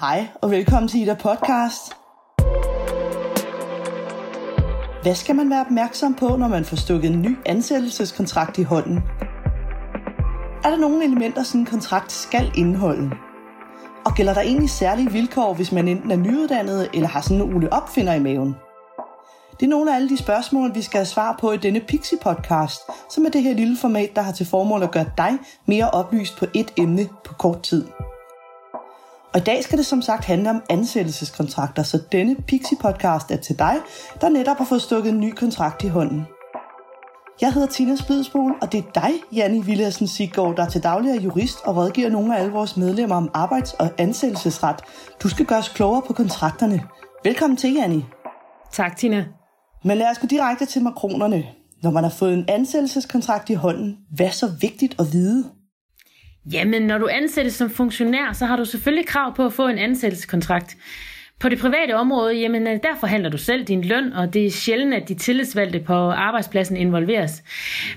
Hej og velkommen til Ida Podcast. Hvad skal man være opmærksom på, når man får stukket en ny ansættelseskontrakt i hånden? Er der nogle elementer, sådan en kontrakt skal indeholde? Og gælder der egentlig særlige vilkår, hvis man enten er nyuddannet eller har sådan en ule Opfinder i maven? Det er nogle af alle de spørgsmål, vi skal have svar på i denne Pixie-podcast, som er det her lille format, der har til formål at gøre dig mere oplyst på et emne på kort tid. Og i dag skal det som sagt handle om ansættelseskontrakter, så denne Pixie-podcast er til dig, der netop har fået stukket en ny kontrakt i hånden. Jeg hedder Tina Splidsbol, og det er dig, Janni Villersen Siggaard, der til daglig er jurist og rådgiver nogle af alle vores medlemmer om arbejds- og ansættelsesret. Du skal gøres klogere på kontrakterne. Velkommen til, Janni. Tak, Tina. Men lad os gå direkte til makronerne. Når man har fået en ansættelseskontrakt i hånden, hvad er så vigtigt at vide? Jamen, når du ansættes som funktionær, så har du selvfølgelig krav på at få en ansættelseskontrakt. På det private område, jamen øh, der forhandler du selv din løn, og det er sjældent, at de tillidsvalgte på arbejdspladsen involveres.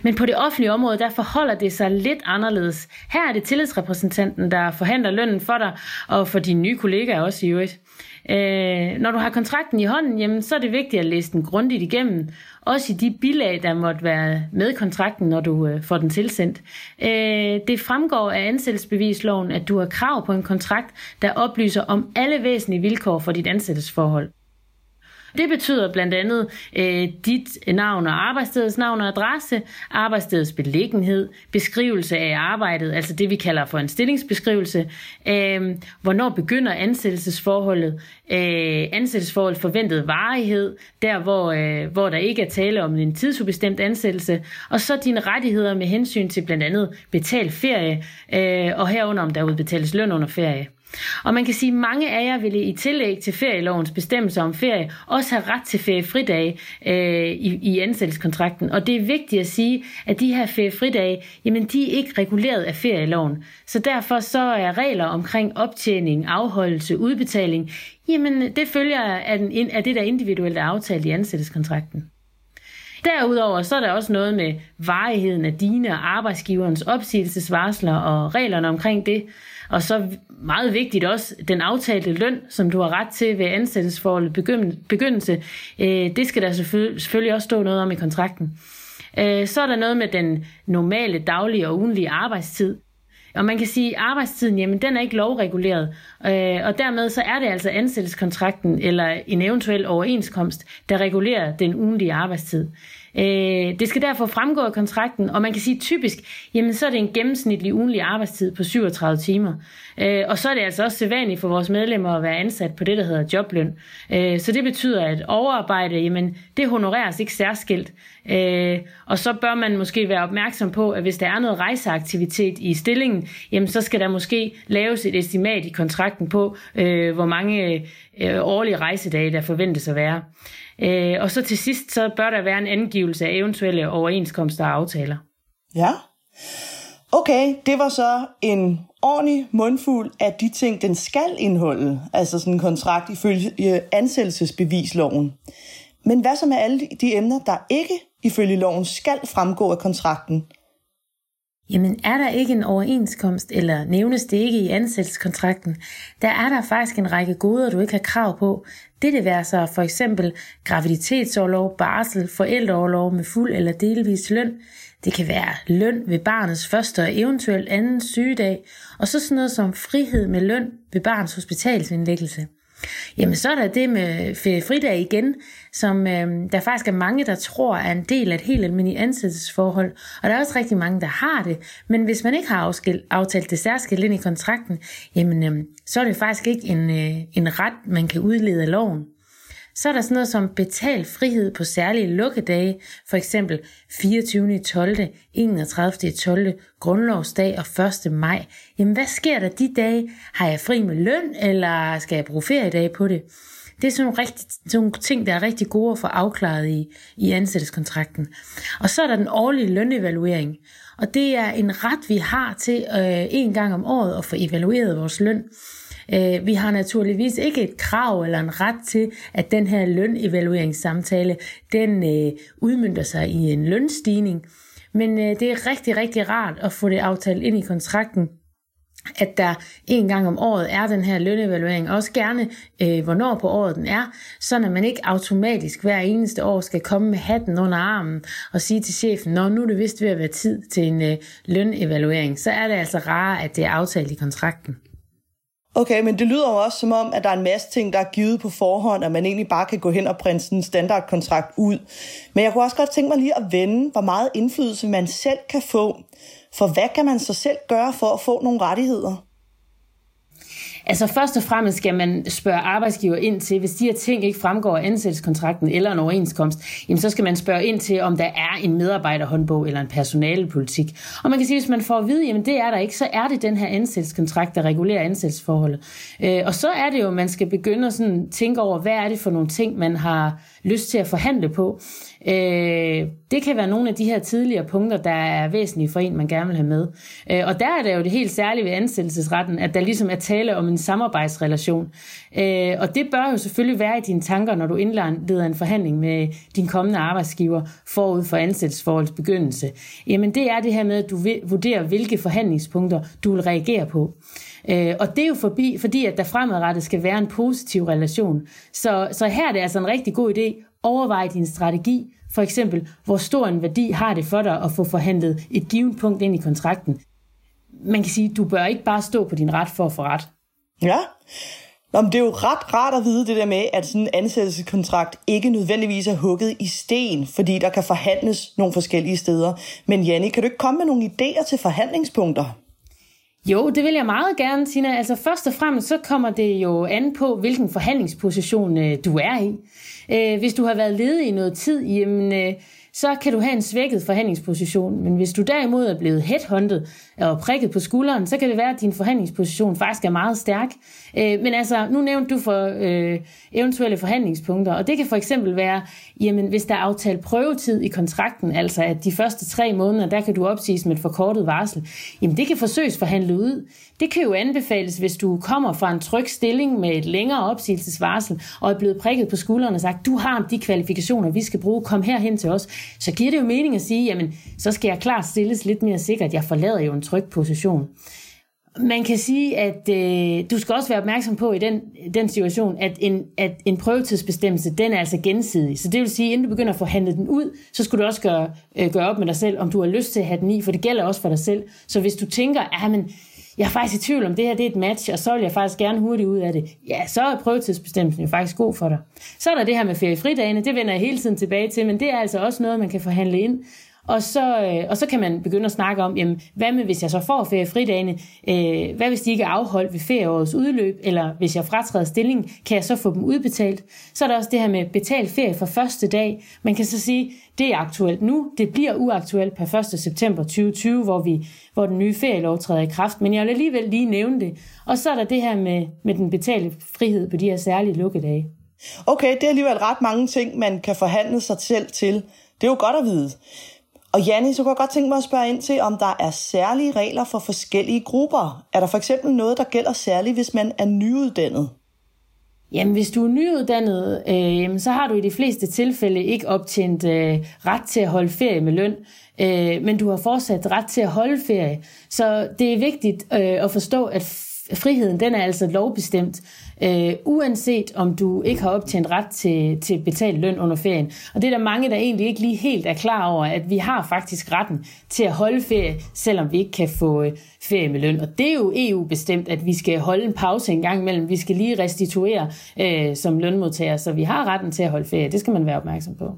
Men på det offentlige område, der forholder det sig lidt anderledes. Her er det tillidsrepræsentanten, der forhandler lønnen for dig, og for dine nye kollegaer også i øvrigt. Øh, når du har kontrakten i hånden, jamen, så er det vigtigt at læse den grundigt igennem. Også i de bilag, der måtte være med kontrakten, når du øh, får den tilsendt. Øh, det fremgår af ansættelsesbevisloven, at du har krav på en kontrakt, der oplyser om alle væsentlige vilkår for dit ansættelsesforhold. Det betyder blandt andet øh, dit navn og arbejdsstedets navn og adresse, arbejdsstedets beliggenhed, beskrivelse af arbejdet, altså det vi kalder for en stillingsbeskrivelse, øh, hvornår begynder ansættelsesforholdet, øh, ansættelsesforholdet forventet varighed, der hvor, øh, hvor der ikke er tale om en tidsubestemt ansættelse, og så dine rettigheder med hensyn til blandt andet betalt ferie, øh, og herunder om der udbetales løn under ferie. Og man kan sige, at mange af jer ville i tillæg til ferielovens bestemmelser om ferie også have ret til feriefridage øh, i, i ansættelseskontrakten. Og det er vigtigt at sige, at de her feriefridage, jamen de er ikke reguleret af ferieloven. Så derfor så er regler omkring optjening, afholdelse, udbetaling, jamen det følger af, den, af det, der individuelt er aftalt i ansættelseskontrakten. Derudover så er der også noget med varigheden af dine og arbejdsgiverens opsigelsesvarsler og reglerne omkring det. Og så meget vigtigt også den aftalte løn, som du har ret til ved ansættelsesforholdet begyndelse. Øh, det skal der selvfølgelig også stå noget om i kontrakten. Øh, så er der noget med den normale daglige og ugenlige arbejdstid. Og man kan sige, at arbejdstiden, jamen, den er ikke lovreguleret. Øh, og dermed så er det altså ansættelseskontrakten eller en eventuel overenskomst, der regulerer den ugenlige arbejdstid. Øh, det skal derfor fremgå af kontrakten, og man kan sige typisk, jamen så er det en gennemsnitlig ugenlig arbejdstid på 37 timer. Øh, og så er det altså også sædvanligt for vores medlemmer at være ansat på det, der hedder jobløn. Øh, så det betyder, at overarbejde, jamen det honoreres ikke særskilt. Øh, og så bør man måske være opmærksom på, at hvis der er noget rejseaktivitet i stillingen, jamen så skal der måske laves et estimat i kontrakten på, øh, hvor mange øh, årlige rejsedage der forventes at være. Øh, og så til sidst, så bør der være en angivelse af eventuelle overenskomster og aftaler. Ja. Okay, det var så en ordentlig mundfuld af de ting, den skal indeholde, altså sådan en kontrakt ifølge øh, ansættelsesbevisloven. Men hvad så med alle de emner, der ikke ifølge loven skal fremgå af kontrakten? Jamen er der ikke en overenskomst, eller nævnes det ikke i ansættelseskontrakten, der er der faktisk en række goder, du ikke har krav på. Det det være så for eksempel graviditetsårlov, barsel, forældreårlov med fuld eller delvis løn. Det kan være løn ved barnets første og eventuelt anden sygedag, og så sådan noget som frihed med løn ved barnets hospitalsindlæggelse. Jamen så er der det med fridag igen, som øh, der faktisk er mange, der tror er en del af et helt almindeligt ansættelsesforhold. Og der er også rigtig mange, der har det. Men hvis man ikke har afskilt, aftalt det særskilt ind i kontrakten, jamen øh, så er det faktisk ikke en, øh, en ret, man kan udlede af loven. Så er der sådan noget som betalt frihed på særlige lukkedage, for eksempel 24. 12., 31. 12., grundlovsdag og 1. maj. Jamen hvad sker der de dage? Har jeg fri med løn, eller skal jeg bruge feriedag på det? Det er sådan nogle, rigtig, sådan nogle ting, der er rigtig gode at få afklaret i, i ansættelseskontrakten. Og så er der den årlige lønevaluering. Og det er en ret, vi har til øh, en gang om året at få evalueret vores løn. Øh, vi har naturligvis ikke et krav eller en ret til, at den her lønevalueringssamtale, den øh, udmyndter sig i en lønstigning. Men øh, det er rigtig, rigtig rart at få det aftalt ind i kontrakten, at der en gang om året er den her lønevaluering, også gerne øh, hvornår på året den er, så at man ikke automatisk hver eneste år skal komme med hatten under armen og sige til chefen, når nu er det vist ved at være tid til en øh, lønevaluering, så er det altså rart, at det er aftalt i kontrakten. Okay, men det lyder jo også som om, at der er en masse ting, der er givet på forhånd, at man egentlig bare kan gå hen og printe sådan en standardkontrakt ud. Men jeg kunne også godt tænke mig lige at vende, hvor meget indflydelse man selv kan få. For hvad kan man så selv gøre for at få nogle rettigheder? Altså først og fremmest skal man spørge arbejdsgiver ind til, hvis de her ting ikke fremgår af ansættelseskontrakten eller en overenskomst, jamen så skal man spørge ind til, om der er en medarbejderhåndbog eller en personalepolitik. Og man kan sige, hvis man får at vide, jamen det er der ikke, så er det den her ansættelseskontrakt, der regulerer ansættelsesforholdet. Øh, og så er det jo, at man skal begynde at sådan tænke over, hvad er det for nogle ting, man har lyst til at forhandle på. Øh, det kan være nogle af de her tidligere punkter, der er væsentlige for en, man gerne vil have med. Øh, og der er det jo det helt særlige ved ansættelsesretten, at der ligesom er tale om en samarbejdsrelation. Øh, og det bør jo selvfølgelig være i dine tanker, når du indleder en forhandling med din kommende arbejdsgiver forud for ansættelsesforholdets begyndelse. Jamen det er det her med, at du vurderer, hvilke forhandlingspunkter du vil reagere på. Øh, og det er jo forbi, fordi, at der fremadrettet skal være en positiv relation. Så, så her er det altså en rigtig god idé. Overvej din strategi. For eksempel, hvor stor en værdi har det for dig at få forhandlet et givet punkt ind i kontrakten. Man kan sige, du bør ikke bare stå på din ret for at få ret. Ja, Nå, men det er jo ret rart at vide det der med, at sådan en ansættelseskontrakt ikke nødvendigvis er hugget i sten, fordi der kan forhandles nogle forskellige steder. Men Janne, kan du ikke komme med nogle idéer til forhandlingspunkter? Jo, det vil jeg meget gerne, Tina. Altså først og fremmest så kommer det jo an på, hvilken forhandlingsposition øh, du er i. Øh, hvis du har været ledig i noget tid, jamen, øh, så kan du have en svækket forhandlingsposition. Men hvis du derimod er blevet headhunted og prikket på skulderen, så kan det være, at din forhandlingsposition faktisk er meget stærk. Øh, men altså, nu nævnte du for øh, eventuelle forhandlingspunkter, og det kan for eksempel være, jamen hvis der er aftalt prøvetid i kontrakten, altså at de første tre måneder, der kan du opsiges med et forkortet varsel, jamen det kan forsøges forhandlet ud. Det kan jo anbefales, hvis du kommer fra en tryg stilling med et længere opsigelsesvarsel, og er blevet prikket på skulderen og sagt, du har de kvalifikationer, vi skal bruge, kom herhen til os, så giver det jo mening at sige, jamen så skal jeg klart stilles lidt mere sikkert, jeg forlader jo en tryg position. Man kan sige, at øh, du skal også være opmærksom på i den, den situation, at en, at en prøvetidsbestemmelse, den er altså gensidig. Så det vil sige, inden du begynder at forhandle den ud, så skulle du også gøre, øh, gøre op med dig selv, om du har lyst til at have den i, for det gælder også for dig selv. Så hvis du tænker, at ah, men, jeg er faktisk i tvivl om det her det er et match, og så vil jeg faktisk gerne hurtigt ud af det, ja, så er prøvetidsbestemmelsen jo faktisk god for dig. Så er der det her med feriefridagene, det vender jeg hele tiden tilbage til, men det er altså også noget, man kan forhandle ind, og så, øh, og så kan man begynde at snakke om, jamen, hvad med hvis jeg så får feriefridagene? Øh, hvad hvis de ikke er afholdt ved ferieårets udløb? Eller hvis jeg fratræder stilling, kan jeg så få dem udbetalt? Så er der også det her med betalt ferie for første dag. Man kan så sige, det er aktuelt nu. Det bliver uaktuelt per 1. september 2020, hvor, vi, hvor den nye ferielov træder i kraft. Men jeg vil alligevel lige nævne det. Og så er der det her med, med den betalte frihed på de her særlige lukkedage. Okay, det er alligevel ret mange ting, man kan forhandle sig selv til. Det er jo godt at vide. Og Janni, så kunne jeg godt tænke mig at spørge ind til, om der er særlige regler for forskellige grupper. Er der for eksempel noget, der gælder særligt, hvis man er nyuddannet? Jamen, hvis du er nyuddannet, øh, så har du i de fleste tilfælde ikke optjent øh, ret til at holde ferie med løn, øh, men du har fortsat ret til at holde ferie. Så det er vigtigt øh, at forstå, at friheden den er altså lovbestemt, øh, uanset om du ikke har optjent ret til, til betalt løn under ferien. Og det er der mange, der egentlig ikke lige helt er klar over, at vi har faktisk retten til at holde ferie, selvom vi ikke kan få øh, ferie med løn. Og det er jo EU-bestemt, at vi skal holde en pause en gang imellem. Vi skal lige restituere øh, som lønmodtager, så vi har retten til at holde ferie. Det skal man være opmærksom på.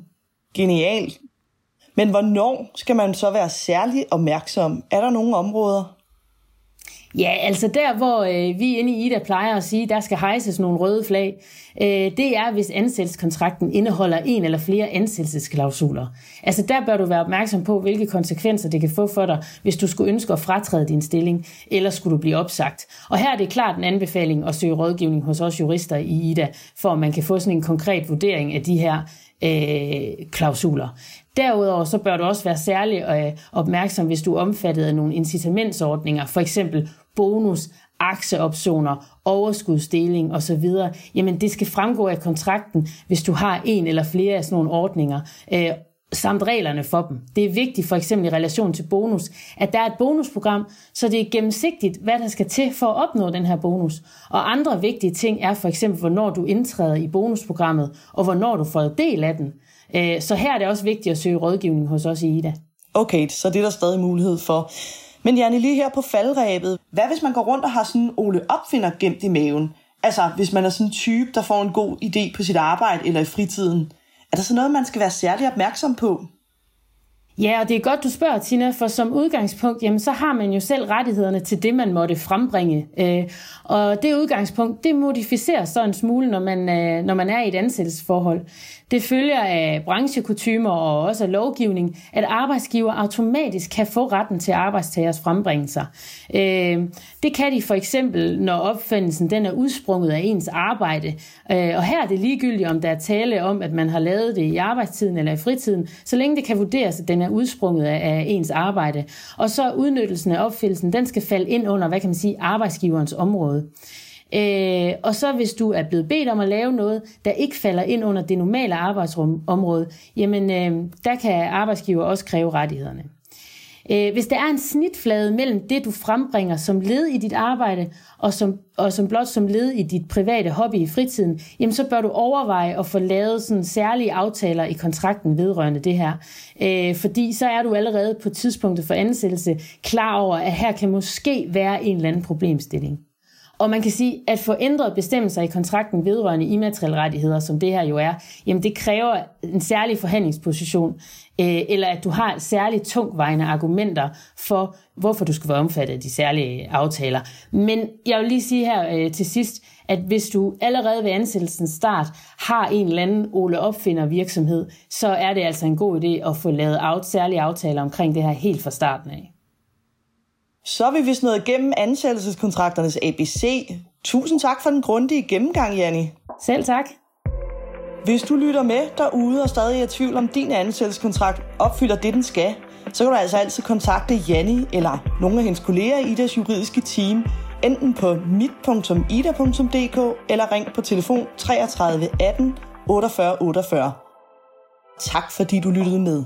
Genialt. Men hvornår skal man så være særlig opmærksom? Er der nogle områder, Ja, altså der, hvor øh, vi inde i Ida plejer at sige, der skal hejses nogle røde flag, øh, det er, hvis ansættelseskontrakten indeholder en eller flere ansættelsesklausuler. Altså der bør du være opmærksom på, hvilke konsekvenser det kan få for dig, hvis du skulle ønske at fratræde din stilling, eller skulle du blive opsagt. Og her er det klart en anbefaling at søge rådgivning hos os jurister i Ida, for at man kan få sådan en konkret vurdering af de her øh, klausuler. Derudover så bør du også være særlig øh, opmærksom, hvis du er omfattet af nogle incitamentsordninger, for eksempel bonus, aktieoptioner, overskudsdeling osv., jamen det skal fremgå af kontrakten, hvis du har en eller flere af sådan nogle ordninger. Øh, samt reglerne for dem. Det er vigtigt for eksempel i relation til bonus, at der er et bonusprogram, så det er gennemsigtigt, hvad der skal til for at opnå den her bonus. Og andre vigtige ting er for eksempel, hvornår du indtræder i bonusprogrammet, og hvornår du får del af den. Øh, så her er det også vigtigt at søge rådgivning hos os i IDA. Okay, så det er der stadig mulighed for. Men Janne, lige her på faldrebet, hvad hvis man går rundt og har sådan en Ole Opfinder gemt i maven? Altså, hvis man er sådan en type, der får en god idé på sit arbejde eller i fritiden, er der så noget, man skal være særlig opmærksom på? Ja, og det er godt, du spørger, Tina, for som udgangspunkt, jamen, så har man jo selv rettighederne til det, man måtte frembringe. Øh, og det udgangspunkt, det modificeres så en smule, når man, øh, når man er i et ansættelsesforhold. Det følger af branchekutymer og også af lovgivning, at arbejdsgiver automatisk kan få retten til arbejdstagers frembringelser. Øh, det kan de for eksempel, når opfindelsen den er udsprunget af ens arbejde. Øh, og her er det ligegyldigt, om der er tale om, at man har lavet det i arbejdstiden eller i fritiden, så længe det kan vurderes, at den er udsprunget af ens arbejde. Og så udnyttelsen af opfindelsen, den skal falde ind under, hvad kan man sige, arbejdsgiverens område. Øh, og så hvis du er blevet bedt om at lave noget, der ikke falder ind under det normale arbejdsområde, jamen øh, der kan arbejdsgiver også kræve rettighederne. Øh, hvis der er en snitflade mellem det, du frembringer som led i dit arbejde, og som, og som blot som led i dit private hobby i fritiden, jamen så bør du overveje at få lavet sådan særlige aftaler i kontrakten vedrørende det her. Øh, fordi så er du allerede på tidspunktet for ansættelse klar over, at her kan måske være en eller anden problemstilling. Og man kan sige, at få ændret bestemmelser i kontrakten vedrørende immaterielle rettigheder, som det her jo er, jamen det kræver en særlig forhandlingsposition, øh, eller at du har særligt tungvejende argumenter for, hvorfor du skal være omfattet af de særlige aftaler. Men jeg vil lige sige her øh, til sidst, at hvis du allerede ved ansættelsens start har en eller anden Ole Opfinder virksomhed, så er det altså en god idé at få lavet særlige aftaler omkring det her helt fra starten af. Så er vi vist nået igennem ansættelseskontrakternes ABC. Tusind tak for den grundige gennemgang, Janni. Selv tak. Hvis du lytter med derude og stadig er i tvivl om din ansættelseskontrakt opfylder det, den skal, så kan du altså altid kontakte Janni eller nogle af hendes kolleger i IDAs juridiske team, enten på mit.ida.dk eller ring på telefon 33 18 48 48. Tak fordi du lyttede med.